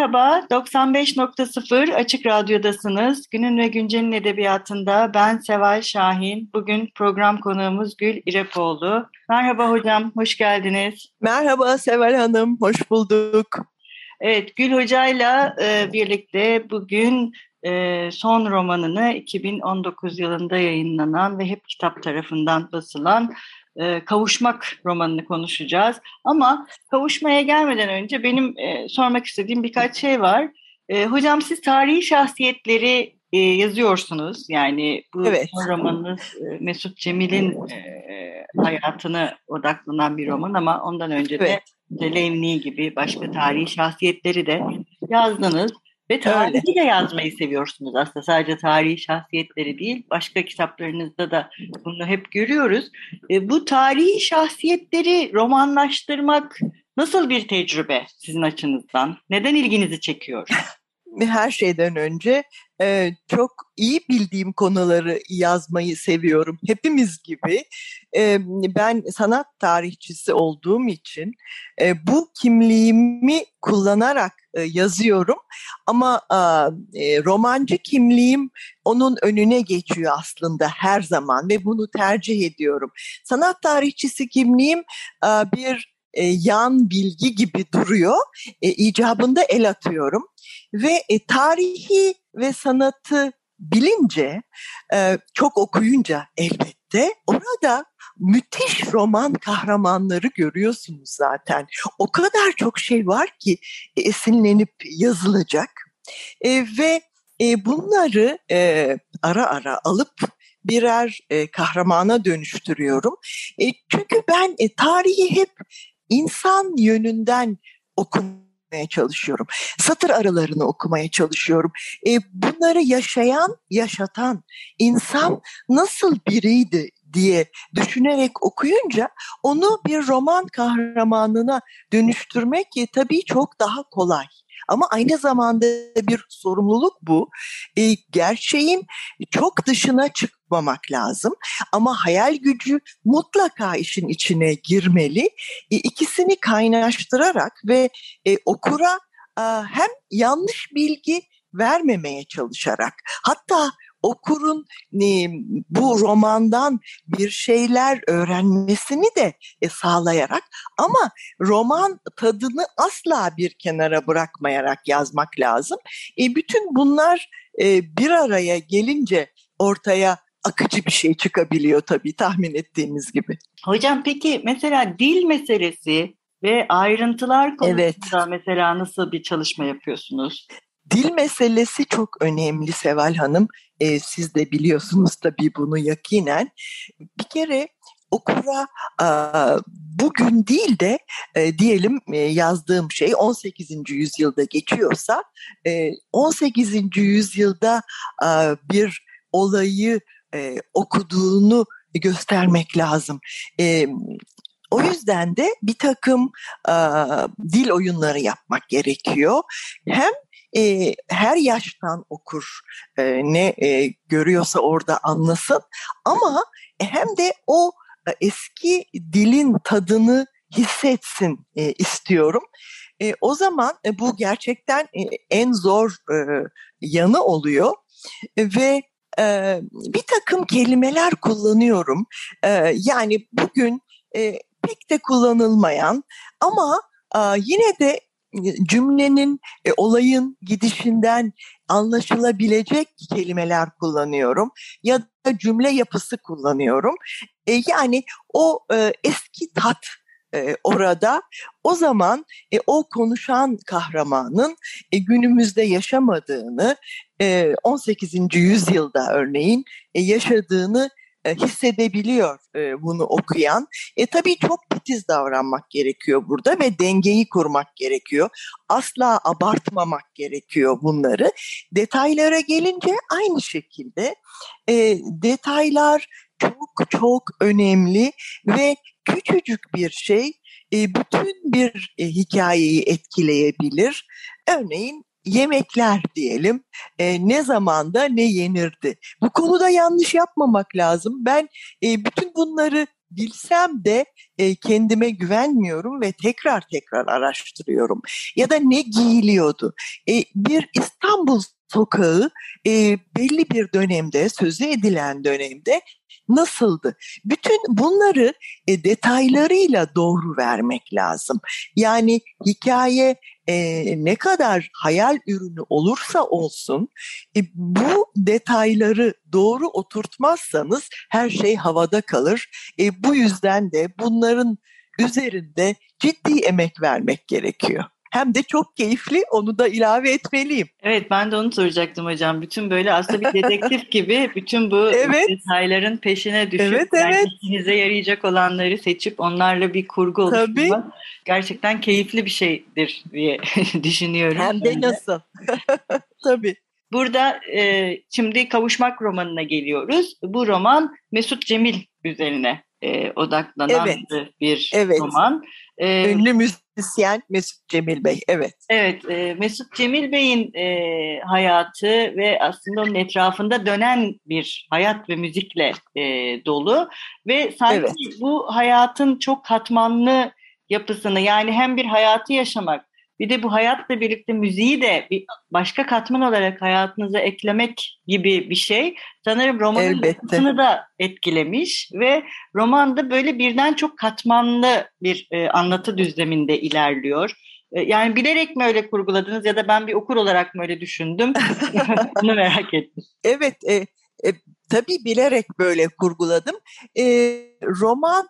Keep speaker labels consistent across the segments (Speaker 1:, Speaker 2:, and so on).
Speaker 1: Merhaba, 95.0 Açık Radyo'dasınız. Günün ve Güncel'in edebiyatında ben Seval Şahin. Bugün program konuğumuz Gül İrepoğlu. Merhaba hocam, hoş geldiniz.
Speaker 2: Merhaba Seval Hanım, hoş bulduk.
Speaker 1: Evet, Gül Hoca'yla e, birlikte bugün e, son romanını 2019 yılında yayınlanan ve hep kitap tarafından basılan e, Kavuşmak romanını konuşacağız. Ama kavuşmaya gelmeden önce benim e, sormak istediğim birkaç şey var. E, hocam siz tarihi şahsiyetleri e, yazıyorsunuz. Yani bu
Speaker 2: evet.
Speaker 1: romanınız Mesut Cemil'in e, hayatına odaklanan bir roman ama ondan önce evet. de Levni gibi başka tarihi şahsiyetleri de yazdınız. Ve tarihi de yazmayı seviyorsunuz aslında. Sadece tarihi şahsiyetleri değil, başka kitaplarınızda da bunu hep görüyoruz. E, bu tarihi şahsiyetleri romanlaştırmak nasıl bir tecrübe sizin açınızdan? Neden ilginizi çekiyor?
Speaker 2: Her şeyden önce e, çok iyi bildiğim konuları yazmayı seviyorum. Hepimiz gibi ben sanat tarihçisi olduğum için bu kimliğimi kullanarak yazıyorum. Ama romancı kimliğim onun önüne geçiyor aslında her zaman ve bunu tercih ediyorum. Sanat tarihçisi kimliğim bir yan bilgi gibi duruyor. E, icabında el atıyorum ve tarihi ve sanatı bilince, e, çok okuyunca elbette orada müthiş roman kahramanları görüyorsunuz zaten. O kadar çok şey var ki esinlenip yazılacak e, ve e, bunları ara ara alıp birer kahramana dönüştürüyorum. Çünkü ben e, tarihi hep insan yönünden okumaya çalışıyorum. Satır aralarını okumaya çalışıyorum. E, bunları yaşayan, yaşatan insan nasıl biriydi diye düşünerek okuyunca onu bir roman kahramanına dönüştürmek e, tabii çok daha kolay. Ama aynı zamanda bir sorumluluk bu. E, gerçeğin çok dışına çıkmamak lazım. Ama hayal gücü mutlaka işin içine girmeli. E, ikisini kaynaştırarak ve e, okura e, hem yanlış bilgi vermemeye çalışarak hatta okurun bu romandan bir şeyler öğrenmesini de e, sağlayarak ama roman tadını asla bir kenara bırakmayarak yazmak lazım. E, bütün bunlar e, bir araya gelince ortaya akıcı bir şey çıkabiliyor tabii tahmin ettiğimiz gibi.
Speaker 1: Hocam peki mesela dil meselesi ve ayrıntılar konusunda evet. mesela nasıl bir çalışma yapıyorsunuz?
Speaker 2: Dil meselesi çok önemli Seval Hanım. E, siz de biliyorsunuz tabii bunu yakinen. Bir kere okura bugün değil de e, diyelim e, yazdığım şey 18. yüzyılda geçiyorsa e, 18. yüzyılda e, bir olayı okuduğunu göstermek lazım. O yüzden de bir takım dil oyunları yapmak gerekiyor. Hem e, her yaştan okur e, ne e, görüyorsa orada anlasın ama hem de o e, eski dilin tadını hissetsin e, istiyorum. E, o zaman e, bu gerçekten e, en zor e, yanı oluyor e, ve e, bir takım kelimeler kullanıyorum. E, yani bugün e, pek de kullanılmayan ama e, yine de cümlenin, e, olayın gidişinden anlaşılabilecek kelimeler kullanıyorum ya da cümle yapısı kullanıyorum. E, yani o e, eski tat e, orada o zaman e, o konuşan kahramanın e, günümüzde yaşamadığını e, 18. yüzyılda örneğin e, yaşadığını e, hissedebiliyor e, bunu okuyan. E tabii çok titiz davranmak gerekiyor burada ve dengeyi kurmak gerekiyor. Asla abartmamak gerekiyor bunları. Detaylara gelince aynı şekilde e, detaylar çok çok önemli ve küçücük bir şey e, bütün bir hikayeyi etkileyebilir. Örneğin yemekler diyelim e, ne zamanda ne yenirdi. Bu konuda yanlış yapmamak lazım. Ben e, bütün bunları bilsem de e, kendime güvenmiyorum ve tekrar tekrar araştırıyorum. Ya da ne giyiliyordu? E, bir İstanbul sokağı e, belli bir dönemde, sözü edilen dönemde nasıldı? Bütün bunları e, detaylarıyla doğru vermek lazım. Yani hikaye e, ne kadar hayal ürünü olursa olsun e, bu detayları doğru oturtmazsanız her şey havada kalır. E, bu yüzden de bunların üzerinde ciddi emek vermek gerekiyor hem de çok keyifli onu da ilave etmeliyim.
Speaker 1: Evet ben de onu soracaktım hocam. Bütün böyle aslında bir dedektif gibi bütün bu evet. detayların peşine düşüp evet, evet. işinize yarayacak olanları seçip onlarla bir kurgu oluşturmak Tabii. gerçekten keyifli bir şeydir diye düşünüyorum.
Speaker 2: Hem de nasıl? Tabii.
Speaker 1: Burada e, şimdi Kavuşmak romanına geliyoruz. Bu roman Mesut Cemil üzerine e, odaklanan evet. bir evet. roman.
Speaker 2: E, Ünlü müzisyen Mesut Cemil Bey, evet.
Speaker 1: Evet, e, Mesut Cemil Bey'in e, hayatı ve aslında onun etrafında dönen bir hayat ve müzikle e, dolu. Ve sanki evet. bu hayatın çok katmanlı yapısını yani hem bir hayatı yaşamak bir de bu hayatla birlikte müziği de bir başka katman olarak hayatınıza eklemek gibi bir şey. Sanırım romanın yapısını da etkilemiş ve romanda böyle birden çok katmanlı bir e, anlatı düzleminde ilerliyor. E, yani bilerek mi öyle kurguladınız ya da ben bir okur olarak mı öyle düşündüm? Bunu merak ettim.
Speaker 2: Evet, e, e, tabii bilerek böyle kurguladım. E, roman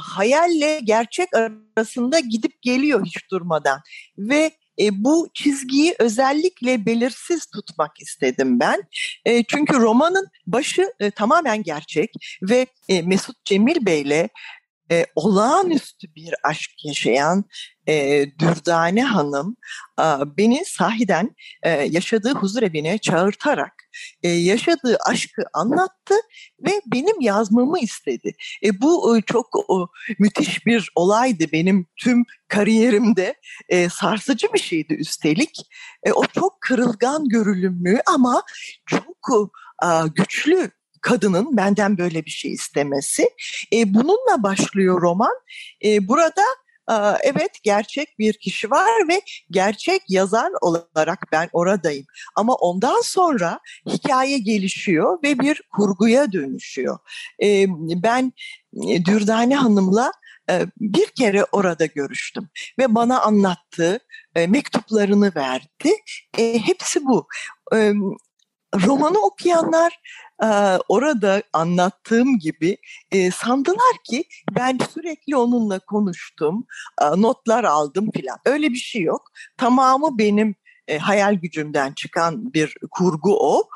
Speaker 2: hayalle gerçek arasında gidip geliyor hiç durmadan. Ve e, bu çizgiyi özellikle belirsiz tutmak istedim ben. E, çünkü romanın başı e, tamamen gerçek ve e, Mesut Cemil Bey'le e, olağanüstü bir aşk yaşayan e, Dürdane Hanım e, beni sahiden e, yaşadığı huzur evine çağırtarak e, yaşadığı aşkı anlattı ve benim yazmamı istedi. E, bu e, çok o, müthiş bir olaydı benim tüm kariyerimde. E, sarsıcı bir şeydi üstelik. E, o çok kırılgan görülümlü ama çok e, güçlü kadının benden böyle bir şey istemesi. E, bununla başlıyor roman. E, burada evet gerçek bir kişi var ve gerçek yazar olarak ben oradayım. Ama ondan sonra hikaye gelişiyor ve bir kurguya dönüşüyor. Ben Dürdane Hanım'la bir kere orada görüştüm ve bana anlattığı mektuplarını verdi. Hepsi bu. Romanı okuyanlar orada anlattığım gibi sandılar ki ben sürekli onunla konuştum, notlar aldım filan. Öyle bir şey yok. Tamamı benim hayal gücümden çıkan bir kurgu o.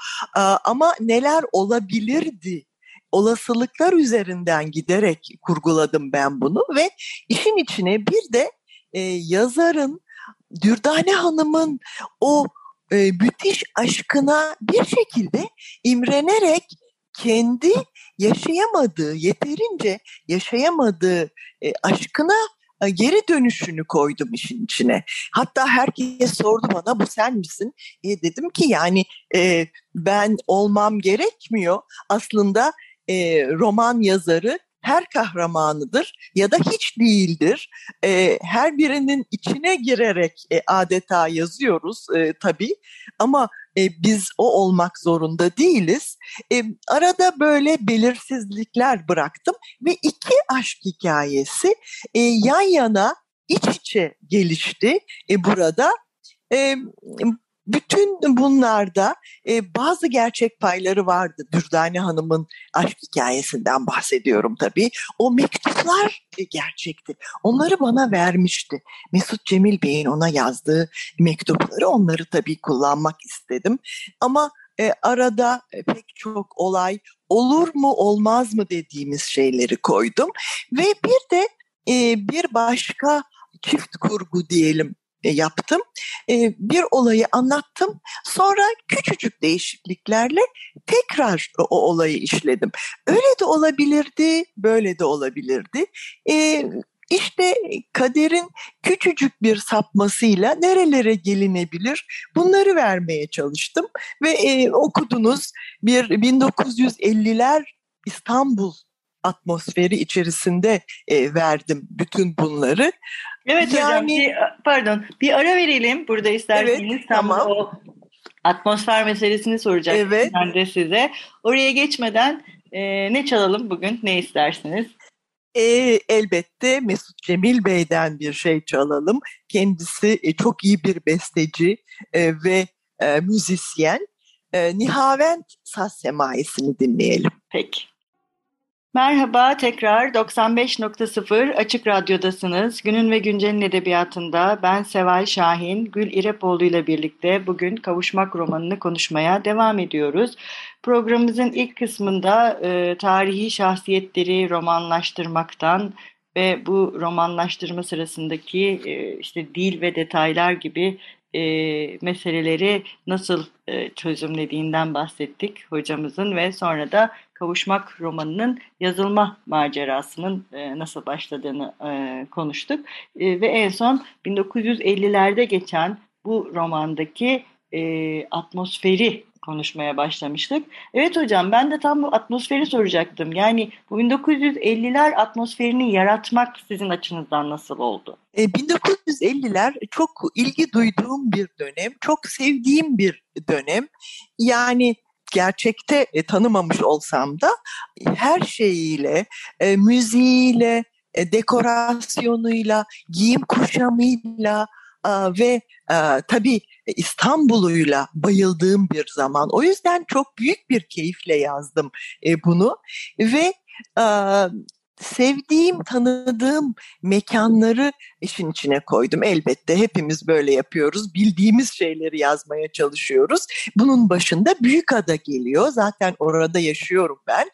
Speaker 2: Ama neler olabilirdi olasılıklar üzerinden giderek kurguladım ben bunu ve işin içine bir de e, yazarın Dürdane Hanım'ın o e, müthiş aşkına bir şekilde imrenerek kendi yaşayamadığı, yeterince yaşayamadığı e, aşkına e, geri dönüşünü koydum işin içine. Hatta herkes sordu bana bu sen misin? E, dedim ki yani e, ben olmam gerekmiyor. Aslında e, roman yazarı her kahramanıdır ya da hiç değildir. E, her birinin içine girerek e, adeta yazıyoruz e, tabii ama e, biz o olmak zorunda değiliz. E, arada böyle belirsizlikler bıraktım ve iki aşk hikayesi e, yan yana iç içe gelişti e, burada. E, bütün bunlarda e, bazı gerçek payları vardı. Dürdane Hanım'ın aşk hikayesinden bahsediyorum tabii. O mektuplar e, gerçekti. Onları bana vermişti. Mesut Cemil Bey'in ona yazdığı mektupları onları tabii kullanmak istedim. Ama e, arada e, pek çok olay olur mu olmaz mı dediğimiz şeyleri koydum ve bir de e, bir başka çift kurgu diyelim yaptım. E, bir olayı anlattım. Sonra küçücük değişikliklerle tekrar o olayı işledim. Öyle de olabilirdi, böyle de olabilirdi. E, işte kaderin küçücük bir sapmasıyla nerelere gelinebilir bunları vermeye çalıştım ve e, okudunuz bir 1950'ler İstanbul atmosferi içerisinde e, verdim bütün bunları.
Speaker 1: Evet yani, hocam bir, pardon bir ara verelim burada isterseniz. Evet, tamam. O atmosfer meselesini soracaktım evet. ben de size. Oraya geçmeden e, ne çalalım bugün ne istersiniz?
Speaker 2: E, elbette Mesut Cemil Bey'den bir şey çalalım. Kendisi e, çok iyi bir besteci e, ve e, müzisyen. E, Nihavent Saz Semaisini dinleyelim.
Speaker 1: Peki. Merhaba tekrar 95.0 Açık Radyo'dasınız. Günün ve Güncel'in edebiyatında ben Seval Şahin, Gül İrepoğlu ile birlikte bugün Kavuşmak romanını konuşmaya devam ediyoruz. Programımızın ilk kısmında e, tarihi şahsiyetleri romanlaştırmaktan ve bu romanlaştırma sırasındaki e, işte dil ve detaylar gibi e, meseleleri nasıl e, çözümlediğinden bahsettik hocamızın ve sonra da Kavuşmak romanının yazılma macerasının e, nasıl başladığını e, konuştuk. E, ve en son 1950'lerde geçen bu romandaki e, atmosferi konuşmaya başlamıştık. Evet hocam ben de tam bu atmosferi soracaktım. Yani bu 1950'ler atmosferini yaratmak sizin açınızdan nasıl oldu?
Speaker 2: 1950'ler e, çok ilgi duyduğum bir dönem, çok sevdiğim bir dönem. Yani gerçekte e, tanımamış olsam da her şeyiyle, e, müziğiyle, e, dekorasyonuyla, giyim kuşamıyla e, ve e, tabii İstanbul'uyla bayıldığım bir zaman. O yüzden çok büyük bir keyifle yazdım e, bunu ve e, sevdiğim, tanıdığım mekanları işin içine koydum. Elbette hepimiz böyle yapıyoruz. Bildiğimiz şeyleri yazmaya çalışıyoruz. Bunun başında Büyükada geliyor. Zaten orada yaşıyorum ben.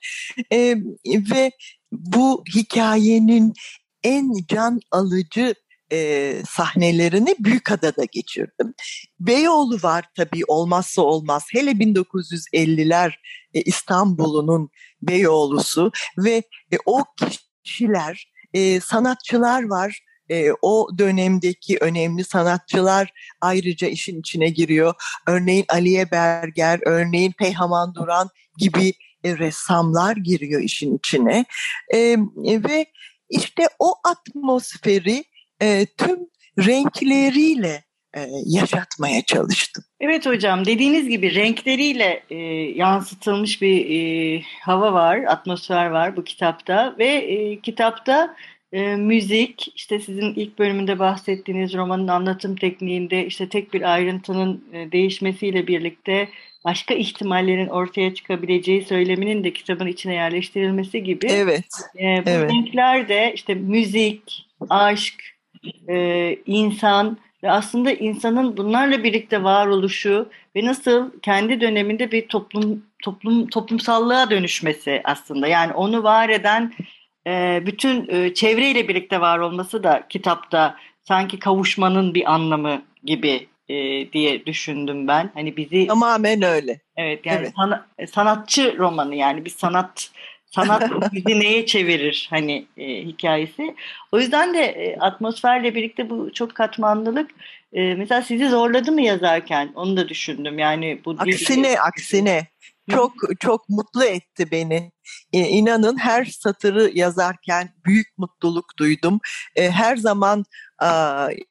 Speaker 2: Ee, ve bu hikayenin en can alıcı e, sahnelerini Büyükada'da geçirdim. Beyoğlu var tabii olmazsa olmaz. Hele 1950'ler e, İstanbul'un Beyoğlu'su ve e, o kişiler, e, sanatçılar var. E, o dönemdeki önemli sanatçılar ayrıca işin içine giriyor. Örneğin Aliye Berger, örneğin Peyhaman Duran gibi e, ressamlar giriyor işin içine. E, ve işte o atmosferi e, tüm renkleriyle e, yaşatmaya çalıştım.
Speaker 1: Evet hocam dediğiniz gibi renkleriyle e, yansıtılmış bir e, hava var, atmosfer var bu kitapta ve e, kitapta e, müzik işte sizin ilk bölümünde bahsettiğiniz romanın anlatım tekniğinde işte tek bir ayrıntının e, değişmesiyle birlikte başka ihtimallerin ortaya çıkabileceği söyleminin de kitabın içine yerleştirilmesi gibi.
Speaker 2: Evet.
Speaker 1: E, bu evet. renkler de işte müzik, aşk, e, insan ve aslında insanın bunlarla birlikte varoluşu ve nasıl kendi döneminde bir toplum toplum toplumsallığa dönüşmesi aslında yani onu var eden e, bütün e, çevreyle birlikte var olması da kitapta sanki kavuşmanın bir anlamı gibi e, diye düşündüm ben. Hani bizi
Speaker 2: tamamen öyle.
Speaker 1: Evet yani evet. Sana, sanatçı romanı yani bir sanat sanat bizi neye çevirir hani e, hikayesi. O yüzden de e, atmosferle birlikte bu çok katmanlılık e, mesela sizi zorladı mı yazarken onu da düşündüm. Yani bu
Speaker 2: aksine değil, aksine çok çok mutlu etti beni. İnanın her satırı yazarken büyük mutluluk duydum. E, her zaman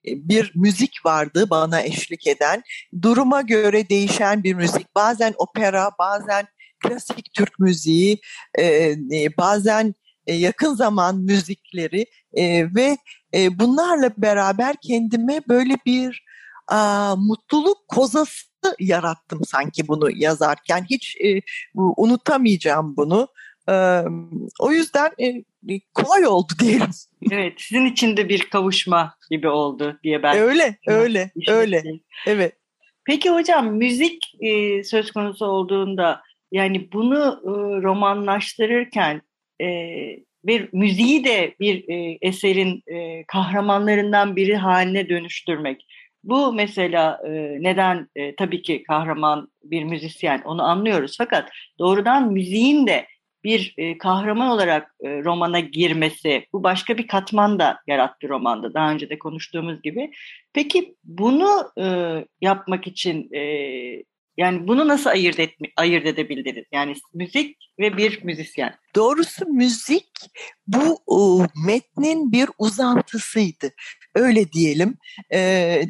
Speaker 2: bir müzik vardı bana eşlik eden. Duruma göre değişen bir müzik. Bazen opera, bazen klasik Türk müziği, e, e, bazen e, yakın zaman müzikleri e, ve e, bunlarla beraber kendime böyle bir a, mutluluk kozası yarattım sanki bunu yazarken. Hiç e, unutamayacağım bunu. E, o yüzden e, kolay oldu diyelim.
Speaker 1: Evet, sizin için de bir kavuşma gibi oldu diye ben.
Speaker 2: Öyle, öyle, öyle. Evet.
Speaker 1: Peki hocam müzik e, söz konusu olduğunda yani bunu e, romanlaştırırken e, bir müziği de bir e, eserin e, kahramanlarından biri haline dönüştürmek. Bu mesela e, neden e, tabii ki kahraman bir müzisyen onu anlıyoruz fakat doğrudan müziğin de bir e, kahraman olarak e, romana girmesi bu başka bir katman da yarattı romanda daha önce de konuştuğumuz gibi. Peki bunu e, yapmak için e, yani bunu nasıl ayırt, etme, ayırt edebildiniz? Yani müzik ve bir müzisyen.
Speaker 2: Doğrusu müzik bu o, metnin bir uzantısıydı. Öyle diyelim. Ee,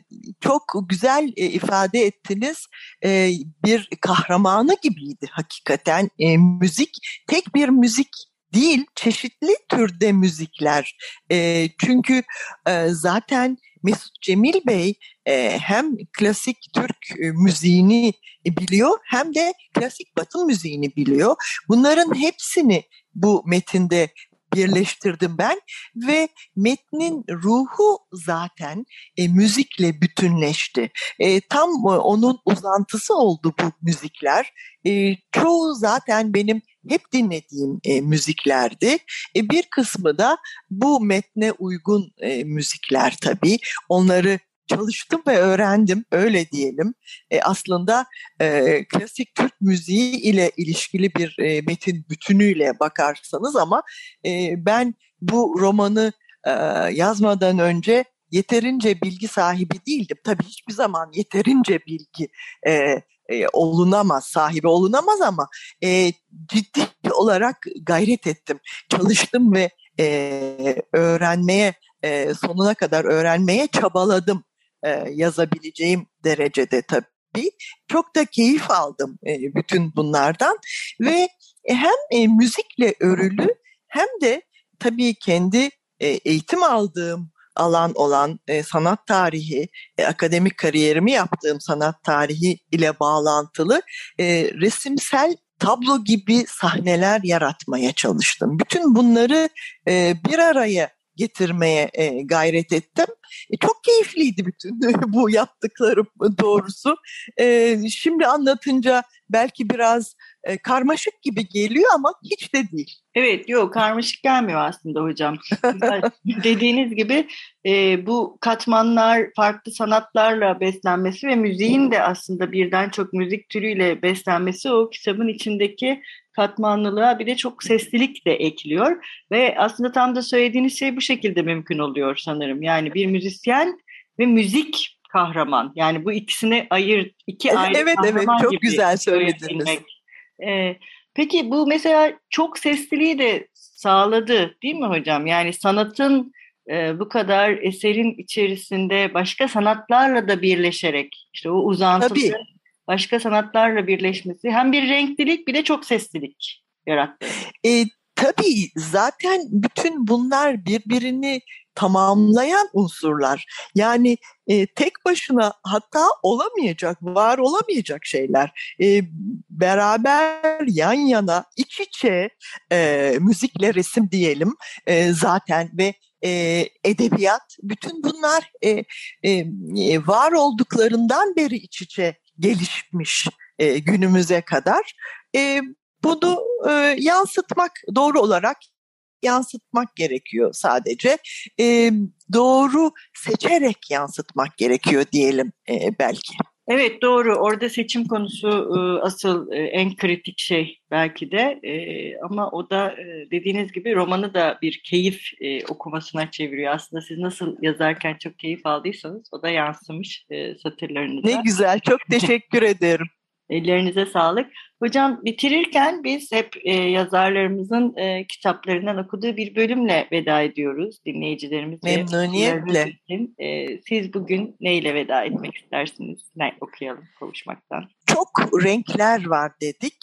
Speaker 2: çok güzel e, ifade ettiniz. Ee, bir kahramanı gibiydi hakikaten. Ee, müzik tek bir müzik değil, çeşitli türde müzikler. E, çünkü e, zaten Mesut Cemil Bey e, hem klasik Türk e, müziğini biliyor hem de klasik Batı müziğini biliyor. Bunların hepsini bu metinde birleştirdim ben ve metnin ruhu zaten e, müzikle bütünleşti. E, tam e, onun uzantısı oldu bu müzikler. E, çoğu zaten benim hep dinlediğim e, müziklerdi. E, bir kısmı da bu metne uygun e, müzikler tabii. Onları çalıştım ve öğrendim öyle diyelim. E, aslında e, klasik Türk müziği ile ilişkili bir e, metin bütünüyle bakarsanız ama e, ben bu romanı e, yazmadan önce yeterince bilgi sahibi değildim. Tabii hiçbir zaman yeterince bilgi e, e, olunamaz, sahibi olunamaz ama e, ciddi olarak gayret ettim. Çalıştım ve e, öğrenmeye, e, sonuna kadar öğrenmeye çabaladım e, yazabileceğim derecede tabii. Çok da keyif aldım e, bütün bunlardan ve hem e, müzikle örülü hem de tabii kendi e, eğitim aldığım alan olan e, sanat tarihi, e, akademik kariyerimi yaptığım sanat tarihi ile bağlantılı e, resimsel tablo gibi sahneler yaratmaya çalıştım. Bütün bunları e, bir araya getirmeye e, gayret ettim. E, çok keyifliydi bütün bu yaptıklarım doğrusu. E, şimdi anlatınca belki biraz e, karmaşık gibi geliyor ama hiç de değil.
Speaker 1: Evet, yok karmaşık gelmiyor aslında hocam. Dediğiniz gibi e, bu katmanlar farklı sanatlarla beslenmesi ve müziğin de aslında birden çok müzik türüyle beslenmesi o kitabın içindeki katmanlılığa bir de çok seslilik de ekliyor ve aslında tam da söylediğiniz şey bu şekilde mümkün oluyor sanırım. Yani bir müzisyen ve müzik kahraman. Yani bu ikisini ayır iki ayrı
Speaker 2: evet,
Speaker 1: kahraman
Speaker 2: evet, çok
Speaker 1: gibi
Speaker 2: güzel söylediniz.
Speaker 1: Ee, peki bu mesela çok sesliliği de sağladı değil mi hocam? Yani sanatın e, bu kadar eserin içerisinde başka sanatlarla da birleşerek işte o uzantılı başka sanatlarla birleşmesi hem bir renklilik bir de çok seslilik yarattı.
Speaker 2: E, tabii zaten bütün bunlar birbirini tamamlayan unsurlar. Yani e, tek başına hatta olamayacak, var olamayacak şeyler. E, beraber yan yana, iç içe e, müzikle resim diyelim e, zaten ve e, edebiyat, bütün bunlar e, e, var olduklarından beri iç içe gelişmiş e, günümüze kadar. E, bunu e, yansıtmak doğru olarak yansıtmak gerekiyor sadece. E, doğru seçerek yansıtmak gerekiyor diyelim e, belki.
Speaker 1: Evet doğru. Orada seçim konusu e, asıl e, en kritik şey belki de. E, ama o da dediğiniz gibi romanı da bir keyif okumasına çeviriyor. Aslında siz nasıl yazarken çok keyif aldıysanız o da yansımış satırlarınıza.
Speaker 2: Ne güzel. Çok teşekkür ederim.
Speaker 1: Ellerinize sağlık. Hocam bitirirken biz hep e, yazarlarımızın e, kitaplarından okuduğu bir bölümle veda ediyoruz dinleyicilerimiz.
Speaker 2: Memnuniyetle.
Speaker 1: Için. E, siz bugün neyle veda etmek istersiniz? Ne okuyalım konuşmaktan?
Speaker 2: Çok renkler var dedik.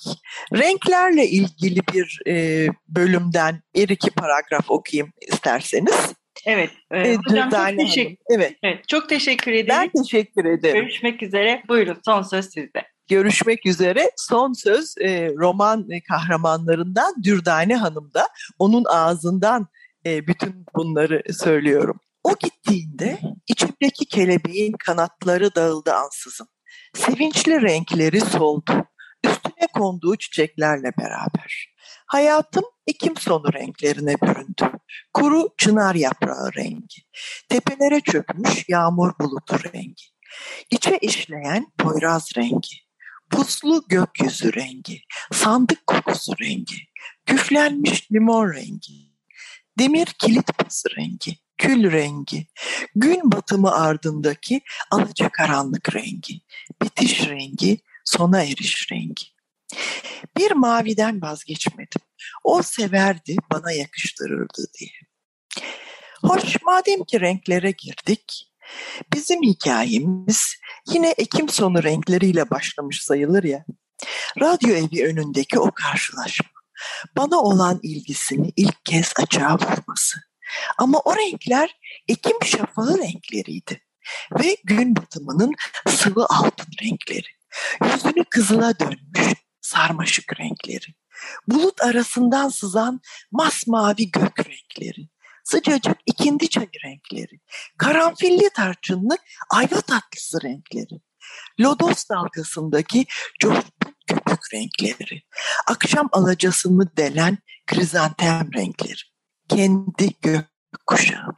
Speaker 2: Renklerle ilgili bir e, bölümden bir iki paragraf okuyayım isterseniz.
Speaker 1: Evet. E, hocam çok teşekkür,
Speaker 2: evet.
Speaker 1: evet. Çok teşekkür ederim.
Speaker 2: Ben teşekkür ederim.
Speaker 1: Görüşmek üzere. Buyurun son söz sizde
Speaker 2: görüşmek üzere. Son söz e, roman kahramanlarından Dürdane Hanım'da. Onun ağzından e, bütün bunları söylüyorum. O gittiğinde içimdeki kelebeğin kanatları dağıldı ansızın. Sevinçli renkleri soldu. Üstüne konduğu çiçeklerle beraber. Hayatım Ekim sonu renklerine büründü. Kuru çınar yaprağı rengi. Tepelere çökmüş yağmur bulutu rengi. İçe işleyen poyraz rengi. Puslu gökyüzü rengi. Sandık kokusu rengi. Küflenmiş limon rengi. Demir kilit pası rengi. Kül rengi. Gün batımı ardındaki alacakaranlık rengi. Bitiş rengi. Sona eriş rengi. Bir maviden vazgeçmedim. O severdi, bana yakıştırırdı diye. Hoş madem ki renklere girdik, bizim hikayemiz yine Ekim sonu renkleriyle başlamış sayılır ya. Radyo evi önündeki o karşılaşma, bana olan ilgisini ilk kez açığa vurması. Ama o renkler Ekim şafağı renkleriydi ve gün batımının sıvı altın renkleri. Yüzünü kızıla dönmüş sarmaşık renkleri bulut arasından sızan masmavi gök renkleri, sıcacık ikindi çayı renkleri, karanfilli tarçınlı ayva tatlısı renkleri, lodos dalgasındaki coşkun köpük renkleri, akşam alacasını delen krizantem renkleri, kendi gök kuşağı.